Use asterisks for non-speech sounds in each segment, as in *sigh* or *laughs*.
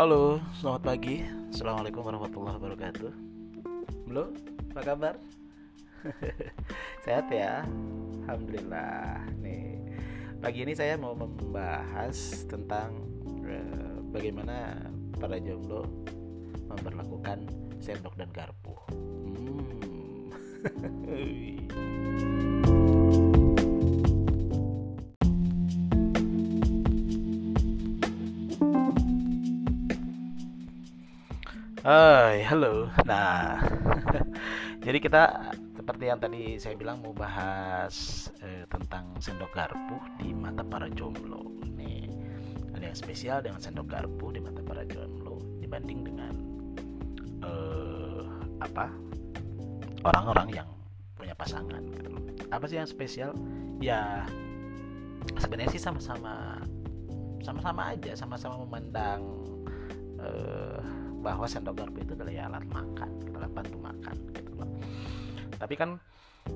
Halo, selamat pagi. Assalamualaikum warahmatullahi wabarakatuh. Belum? Apa kabar? *laughs* Sehat ya? Alhamdulillah. Nih, pagi ini saya mau membahas tentang eh, bagaimana para jomblo memperlakukan sendok dan garpu. Hmm. *laughs* Hai, halo. Nah, *laughs* jadi kita seperti yang tadi saya bilang mau bahas eh, tentang sendok garpu di mata para jomblo. Nih, ada yang spesial dengan sendok garpu di mata para jomblo dibanding dengan eh, apa orang-orang yang punya pasangan. Gitu. Apa sih yang spesial? Ya, sebenarnya sih sama-sama sama-sama aja, sama-sama memandang eh, bahwa sendok garpu itu adalah ya alat makan, alat bantu makan gitu. Tapi kan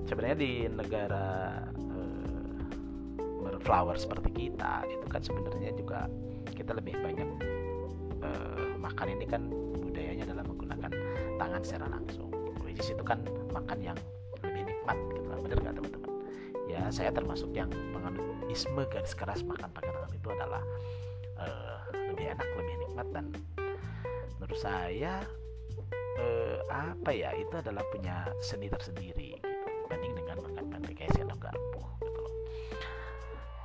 sebenarnya di negara uh, berflower seperti kita itu kan sebenarnya juga kita lebih banyak uh, makan ini kan budayanya adalah menggunakan tangan secara langsung. Which is itu kan makan yang lebih nikmat gitu lah, benar nggak teman-teman? Ya saya termasuk yang penganut isme garis keras makan pakai tangan itu adalah uh, lebih enak, lebih nikmat dan menurut saya eh, apa ya itu adalah punya seni tersendiri gitu dibanding dengan makan pakai sendok garpu gitu loh.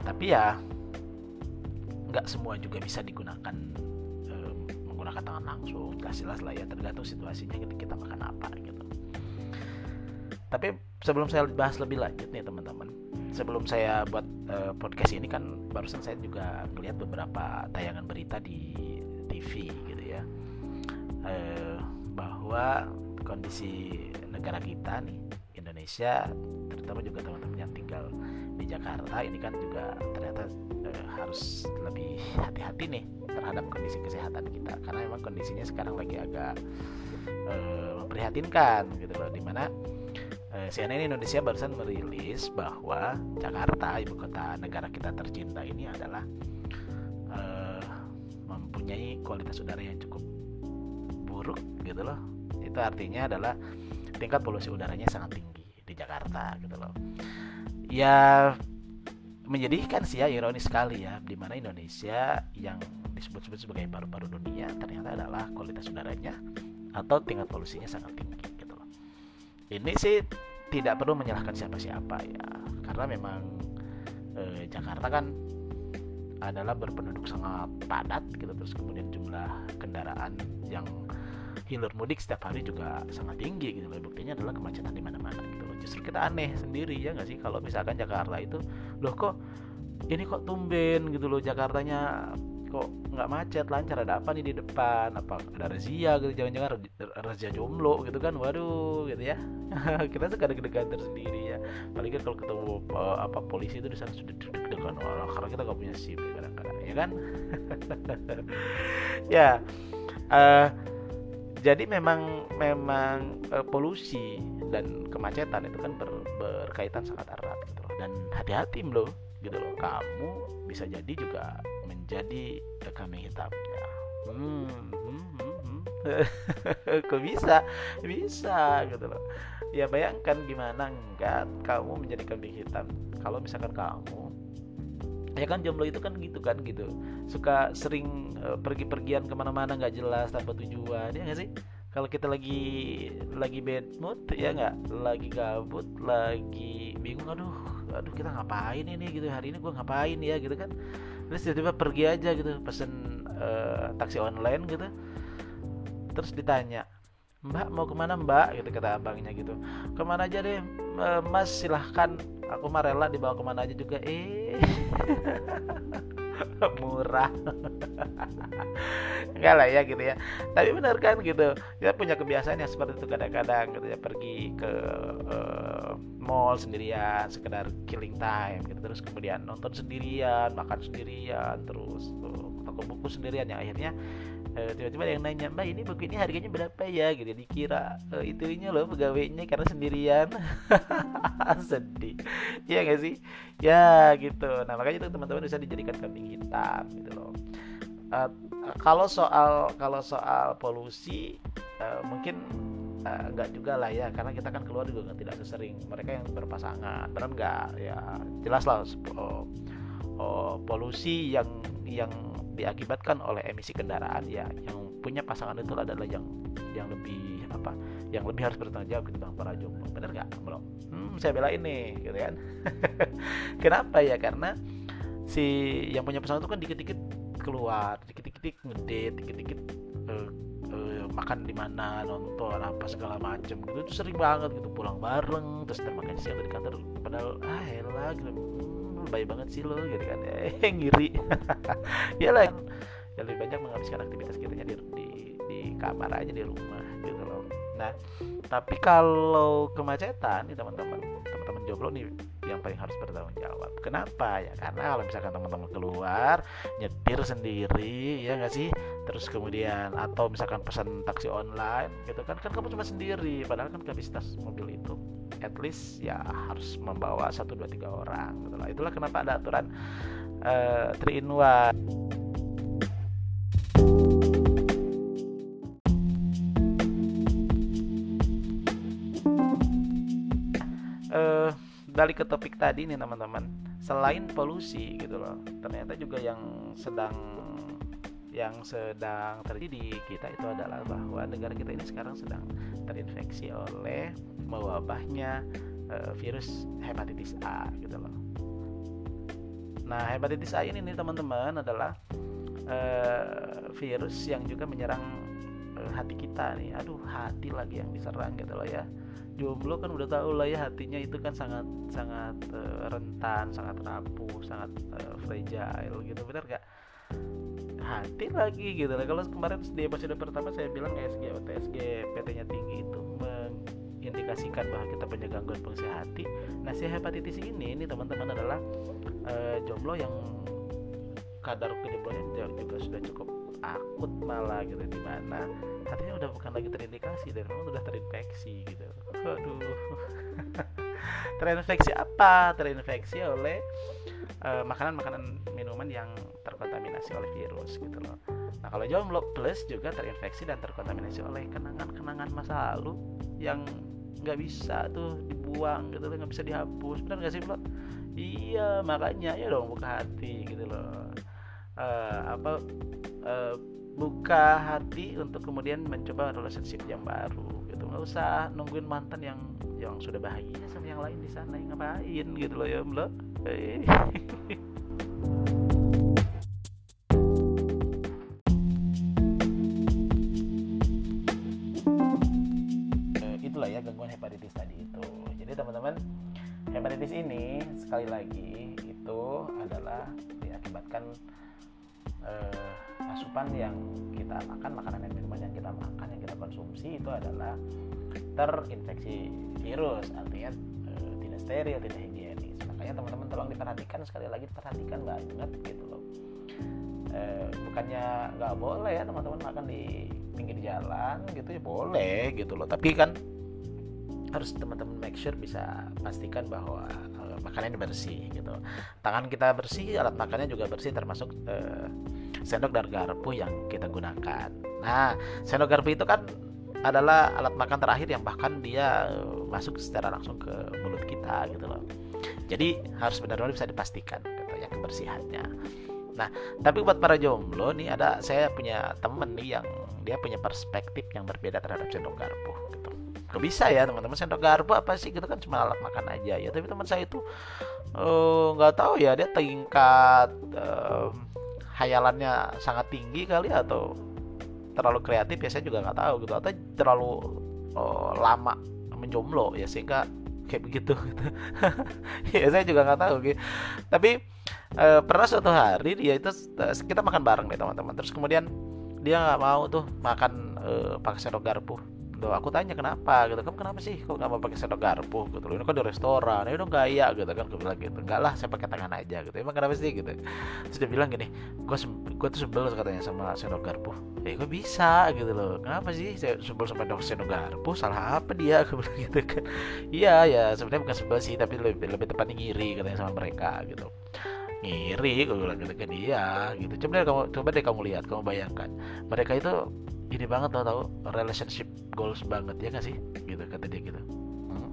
Tapi ya nggak semua juga bisa digunakan eh, menggunakan tangan langsung. Jelas lah ya tergantung situasinya kita makan apa gitu. Tapi sebelum saya bahas lebih lanjut nih teman-teman sebelum saya buat uh, podcast ini kan barusan saya juga melihat beberapa tayangan berita di TV eh, bahwa kondisi negara kita nih Indonesia terutama juga teman-teman yang tinggal di Jakarta ini kan juga ternyata eh, harus lebih hati-hati nih terhadap kondisi kesehatan kita. Karena memang kondisinya sekarang lagi agak eh, memprihatinkan gitu loh. Di mana eh, CNN Indonesia barusan merilis bahwa Jakarta ibu kota negara kita tercinta ini adalah eh, mempunyai kualitas udara yang cukup buruk gitu loh. Itu artinya adalah tingkat polusi udaranya sangat tinggi di Jakarta gitu loh. Ya menjadikan sih ya ironis sekali ya di mana Indonesia yang disebut-sebut sebagai paru-paru dunia ternyata adalah kualitas udaranya atau tingkat polusinya sangat tinggi gitu loh. Ini sih tidak perlu menyalahkan siapa-siapa ya karena memang eh, Jakarta kan adalah berpenduduk sangat padat gitu terus kemudian jumlah kendaraan yang hilir mudik setiap hari juga sangat tinggi gitu loh buktinya adalah kemacetan di mana-mana gitu loh. Justru kita aneh sendiri ya nggak sih? Kalau misalkan Jakarta itu loh kok ini kok tumben gitu loh Jakartanya kok nggak macet lancar? Ada apa nih di depan? Apa ada razia gitu? Jangan-jangan razia jomblo gitu kan? Waduh gitu ya. *laughs* Kita suka deg-degan tersendiri ya. Apalagi kan kalau ketemu uh, apa polisi itu di sana sudah deg-degan. Orang karena kita nggak punya SIM ya kadang-kadang ya kan? *laughs* Ya uh, jadi memang memang uh, polusi dan kemacetan itu kan ber, berkaitan sangat erat gitu loh. Dan hati-hati loh gitu loh. Kamu bisa jadi juga menjadi kambing hitamnya. Hmm, hmm, hmm, hmm. *laughs* kok bisa? Bisa gitu loh. Ya bayangkan gimana enggak kamu menjadi kambing hitam. Kalau misalkan kamu ya kan jomblo itu kan gitu kan gitu. Suka sering uh, pergi-pergian ke mana-mana nggak jelas tanpa tujuan ya nggak sih? Kalau kita lagi lagi bad mood ya nggak? Lagi gabut lagi bingung aduh aduh kita ngapain ini? Gitu hari ini gue ngapain ya? Gitu kan. Terus tiba-tiba pergi aja gitu pesen uh, taksi online gitu. Terus ditanya Mbak mau ke mana Mbak? Gitu kata abangnya gitu. Ke mana aja deh Mas silahkan aku mah rela dibawa ke mana aja juga eh *laughs* *laughs* murah. Enggak lah ya gitu ya. Tapi benar kan gitu. Kita punya kebiasaan yang seperti itu kadang-kadang gitu ya. Pergi ke uh, mall sendirian sekedar killing time gitu. Terus kemudian nonton sendirian makan sendirian terus uh, toko buku sendirian. Yang akhirnya uh, tiba-tiba yang nanya mbak ini buku ini harganya berapa ya? Gitu dikira uh, itunya loh pegawainya karena sendirian. *laughs* Sedih. Ya gak sih? Ya gitu. Nah makanya itu teman-teman bisa dijadikan kambing hitam gitu loh. Uh, kalau soal kalau soal polusi uh, mungkin uh, enggak juga lah ya karena kita kan keluar juga tidak sesering. Mereka yang berpasangan benar enggak ya jelas lah oh, oh, polusi yang yang diakibatkan oleh emisi kendaraan ya. Yang punya pasangan itu adalah yang yang lebih apa yang lebih harus bertanggung jawab ketimbang para jomblo. Benar nggak belum hmm, saya bela ini gitu kan? *laughs* Kenapa ya? Karena si yang punya pasangan itu kan dikit-dikit keluar dikit-dikit ngedate dikit-dikit uh, uh, makan di mana nonton apa segala macem gitu. Itu sering banget gitu pulang bareng terus termakan siang dari kantor. Padahal ah elah gitu. Hmm, baik banget sih lo gitu kan. *laughs* Eh ngiri. *laughs* Ya lah ya lebih banyak menghabiskan aktivitas kita di, di di kamar aja di rumah gitu loh. Nah tapi kalau kemacetan nih teman-teman jomblo nih yang paling harus bertanggung jawab. Kenapa? Ya karena kalau misalkan teman-teman keluar nyetir sendiri ya nggak sih? Terus kemudian atau misalkan pesan taksi online gitu kan kan kamu cuma sendiri. Padahal kan kapasitas mobil itu. At least ya harus membawa satu dua tiga orang gitu lah. Itulah kenapa ada aturan uh, three in one balik ke topik tadi nih teman-teman selain polusi gitu loh ternyata juga yang sedang yang sedang terjadi di kita itu adalah bahwa negara kita ini sekarang sedang terinfeksi oleh mewabahnya uh, virus hepatitis A gitu loh. Nah, hepatitis A ini nih teman-teman adalah uh, virus yang juga menyerang uh, hati kita nih. Aduh, hati lagi yang diserang gitu loh ya jomblo kan udah tahu lah ya hatinya itu kan sangat sangat uh, rentan sangat rapuh sangat uh, fragile gitu benar gak hati lagi gitu nah kalau kemarin di episode pertama saya bilang ESG OTSG PT-nya tinggi itu mengindikasikan bahwa kita punya gangguan fungsi hati. Nah si hepatitis ini ini teman-teman adalah uh, jomblo yang kadar kejeblonya juga sudah cukup akut malah gitu di mana hatinya udah bukan lagi terindikasi dan memang udah terinfeksi gitu. Aduh *laughs* terinfeksi apa? Terinfeksi oleh uh, makanan-makanan minuman yang terkontaminasi oleh virus gitu loh. Nah kalau jomblo plus juga terinfeksi dan terkontaminasi oleh kenangan-kenangan masa lalu yang nggak bisa tuh dibuang gitu loh nggak bisa dihapus. Benar nggak sih Flo? iya makanya ya dong buka hati gitu loh uh, apa uh, buka hati untuk kemudian mencoba relationship yang baru gitu nggak usah nungguin mantan yang yang sudah bahagia sama yang lain di sana yang ngapain gitu loh ya mbak eh. itulah ya gangguan hepatitis tadi itu jadi teman-teman hepatitis ini sekali lagi itu adalah diakibatkan uh, asupan yang kita makan makanan dan minuman yang kita makan yang kita konsumsi itu adalah terinfeksi virus artinya uh, tidak steril tidak higienis. Makanya teman-teman tolong diperhatikan sekali lagi perhatikan banget gitu loh. Uh, bukannya nggak boleh ya teman-teman makan di pinggir jalan gitu ya boleh gitu loh. Tapi kan harus teman-teman make sure bisa pastikan bahwa uh, makanannya bersih gitu. Tangan kita bersih alat makannya juga bersih termasuk uh, sendok dan garpu yang kita gunakan. Nah, sendok garpu itu kan adalah alat makan terakhir yang bahkan dia eh, masuk secara langsung ke mulut kita gitu loh. Jadi harus benar-benar bisa dipastikan gitu ya kebersihannya. Nah, tapi buat para jomblo nih ada saya punya temen nih yang dia punya perspektif yang berbeda terhadap sendok garpu gitu. Kok bisa ya teman-teman sendok garpu apa sih gitu kan cuma alat makan aja ya. Tapi teman saya itu eh, nggak uh, tahu ya dia tingkat uh, hayalannya sangat tinggi kali atau terlalu kreatif ya saya juga nggak tahu gitu. Atau terlalu oh, lama menjomblo ya sehingga kayak begitu gitu. *laughs* ya saya juga nggak tahu gitu. Tapi e, pernah suatu hari dia itu kita makan bareng nih teman-teman. Terus kemudian dia nggak mau tuh makan pakai sendok garpu Tuh, aku tanya kenapa? Gitu. Kamu kenapa sih kok nggak mau pakai sendok garpu? Gitu loh. Ini kan di restoran? Ini dong gaya gitu kan. Gue bilang gitu. Enggak lah saya pakai tangan aja. Gitu. Emang kenapa sih? Gitu. Terus bilang gini gue gue tuh sebel katanya sama sendok garpu. Ya gue bisa? Gitu loh. Kenapa sih saya sebel sama dok sendok garpu? Salah apa dia? Gue bilang *laughs* gitu kan. Iya ya sebenarnya bukan sebel sih tapi lebih lebih tepatnya ngiri katanya sama mereka gitu. Ngiri gue bilang gitu kan. Iya gitu. Coba deh kamu coba deh kamu lihat kamu bayangkan. Mereka itu ini banget tau tau. Relationship goals banget ya gak sih? Gitu kata dia gitu. Hmm.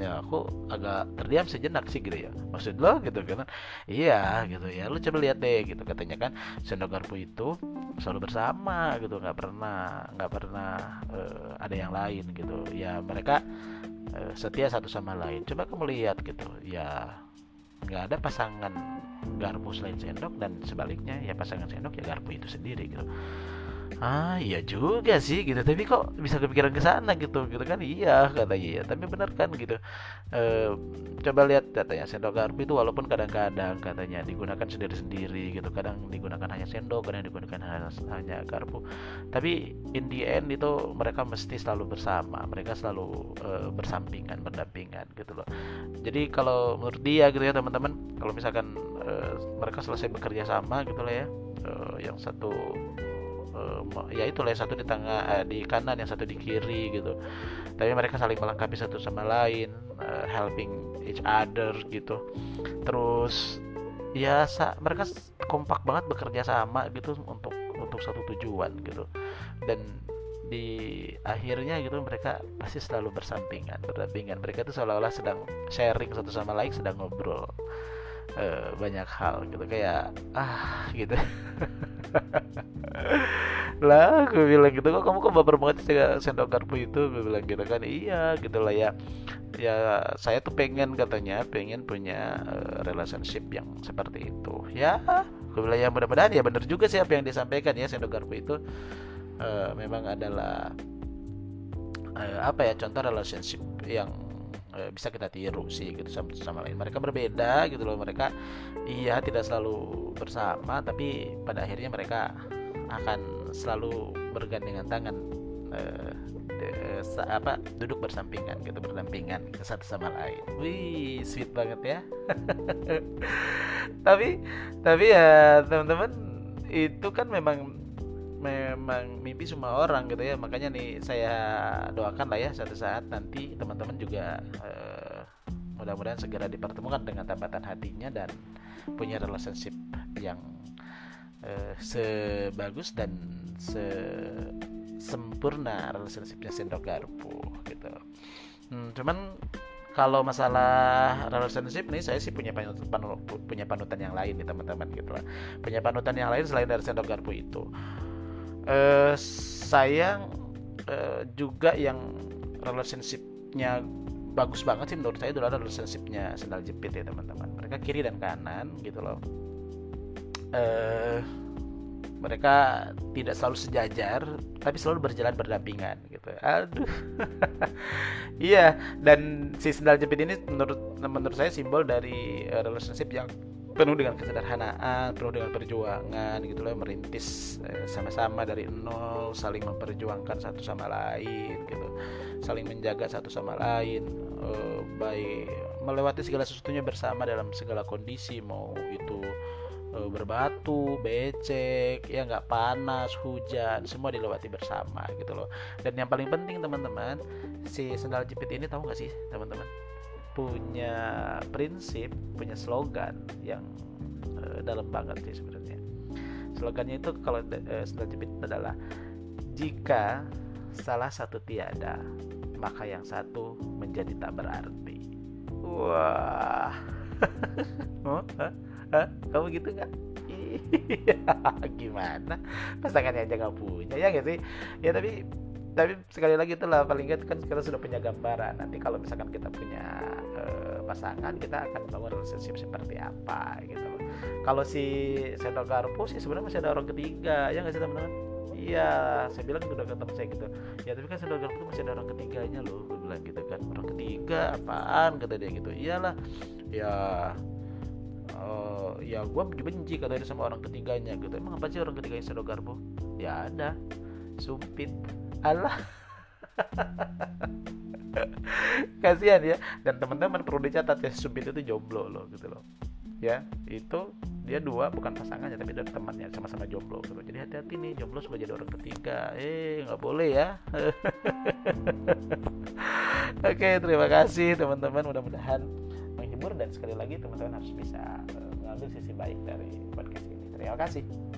ya aku agak terdiam sejenak sih gitu ya. Maksud lo gitu kan iya gitu ya. Lu coba lihat deh gitu katanya kan. Sendogarpu itu selalu bersama gitu. Nggak pernah nggak pernah uh, ada yang lain gitu. Ya mereka uh, setia satu sama lain. Coba kamu lihat gitu. Ya nggak ada pasangan garpu selain sendok dan sebaliknya. Ya pasangan sendok ya garpu itu sendiri gitu ah iya juga sih gitu. Tapi kok bisa kepikiran ke sana gitu. Gitu kan iya katanya ya tapi benar kan gitu. E, coba lihat katanya sendok garpu itu walaupun kadang-kadang katanya digunakan sendiri-sendiri gitu. Kadang digunakan hanya sendok kadang digunakan hanya, hanya garpu. Tapi in the end itu mereka mesti selalu bersama. Mereka selalu e, bersampingan berdampingan gitu loh. Jadi kalau menurut dia gitu ya teman-teman kalau misalkan e, mereka selesai bekerja sama gitu lah ya e, yang satu ya itu lah satu di tengah uh, di kanan yang satu di kiri gitu. Tapi mereka saling melengkapi satu sama lain uh, helping each other gitu. Terus ya sa mereka kompak banget bekerja sama gitu untuk untuk satu tujuan gitu. Dan di akhirnya gitu mereka pasti selalu bersampingan berdampingan. Mereka itu seolah-olah sedang sharing satu sama lain sedang ngobrol uh, banyak hal gitu. Kayak ah gitu *laughs* *laughs* lah gue bilang gitu kok kamu kok baper banget sih sendok garpu itu? Gue bilang gitu kan iya gitu lah ya. Ya saya tuh pengen katanya pengen punya uh, relationship yang seperti itu. Ya gue bilang ya mudah-mudahan ya bener juga sih apa yang disampaikan ya sendok garpu itu. Uh, memang adalah uh, apa ya contoh relationship yang bisa kita tiru sih gitu sama sama lain mereka berbeda gitu loh mereka iya tidak selalu bersama tapi pada akhirnya mereka akan selalu bergandengan tangan uh, de, apa duduk bersampingan gitu berdampingan satu sama lain. Wih, sweet banget ya. *laughs* tapi tapi ya teman-teman itu kan memang memang mimpi semua orang gitu ya. Makanya nih saya doakan lah ya suatu saat nanti teman-teman juga uh, mudah-mudahan segera dipertemukan dengan tambatan hatinya dan punya relationship yang uh, sebagus dan se sempurna relationshipnya sendok garpu gitu. Hmm, cuman kalau masalah relationship nih saya sih punya panutan, punya panutan yang lain nih teman-teman gitu lah. Punya panutan yang lain selain dari sendok garpu itu uh, saya uh, juga yang relationshipnya bagus banget sih menurut saya itu adalah relationshipnya sendal jepit ya teman-teman. Mereka kiri dan kanan gitu loh. Uh, mereka tidak selalu sejajar tapi selalu berjalan berdampingan gitu. Aduh. *laughs* Iya dan si sendal jepit ini menurut menurut saya simbol dari uh, relationship yang penuh dengan kesederhanaan penuh dengan perjuangan gitu loh merintis sama sama-sama dari nol saling memperjuangkan satu sama lain gitu saling menjaga satu sama lain uh, baik melewati segala sesuatunya bersama dalam segala kondisi mau itu uh, berbatu, becek, ya nggak panas, hujan, semua dilewati bersama gitu loh. Dan yang paling penting teman-teman, si sendal jepit ini tahu nggak sih teman-teman? Punya prinsip, punya slogan yang uh, dalam banget sih sebenarnya. Slogannya itu kalau uh, sendal jepit adalah jika salah satu tiada, maka yang satu menjadi tak berarti. Wah. *laughs* oh, Hah? kamu gitu nggak *laughs* gimana pasangannya aja nggak punya ya gak sih ya tapi tapi sekali lagi itulah paling nggak kan kita sudah punya gambaran nanti kalau misalkan kita punya pasangan kita akan bangun relationship seperti apa gitu kalau si Seto Garpu sih sebenarnya masih ada orang ketiga ya nggak sih teman-teman? Iya saya bilang udah ketemu saya gitu. Ya tapi kan Seto Garpu itu masih ada orang ketiganya loh gue bilang gitu kan. Orang ketiga apaan kata dia gitu. Iyalah ya uh, ya gue benci katanya sama orang ketiganya gitu. Emang apa sih orang ketiganya Sado Garbo ya ada sumpit. Allah *laughs* kasihan ya. Dan teman-teman perlu dicatat ya sumpit itu jomblo loh gitu loh. Ya itu dia dua bukan pasangannya tapi dari temannya sama-sama jomblo gitu. jadi hati-hati nih jomblo suka jadi orang ketiga. Eh nggak boleh ya. *laughs* Oke terima kasih teman-teman mudah-mudahan menghibur. Dan sekali lagi teman-teman harus bisa uh, mengambil sisi baik dari podcast ini. Terima kasih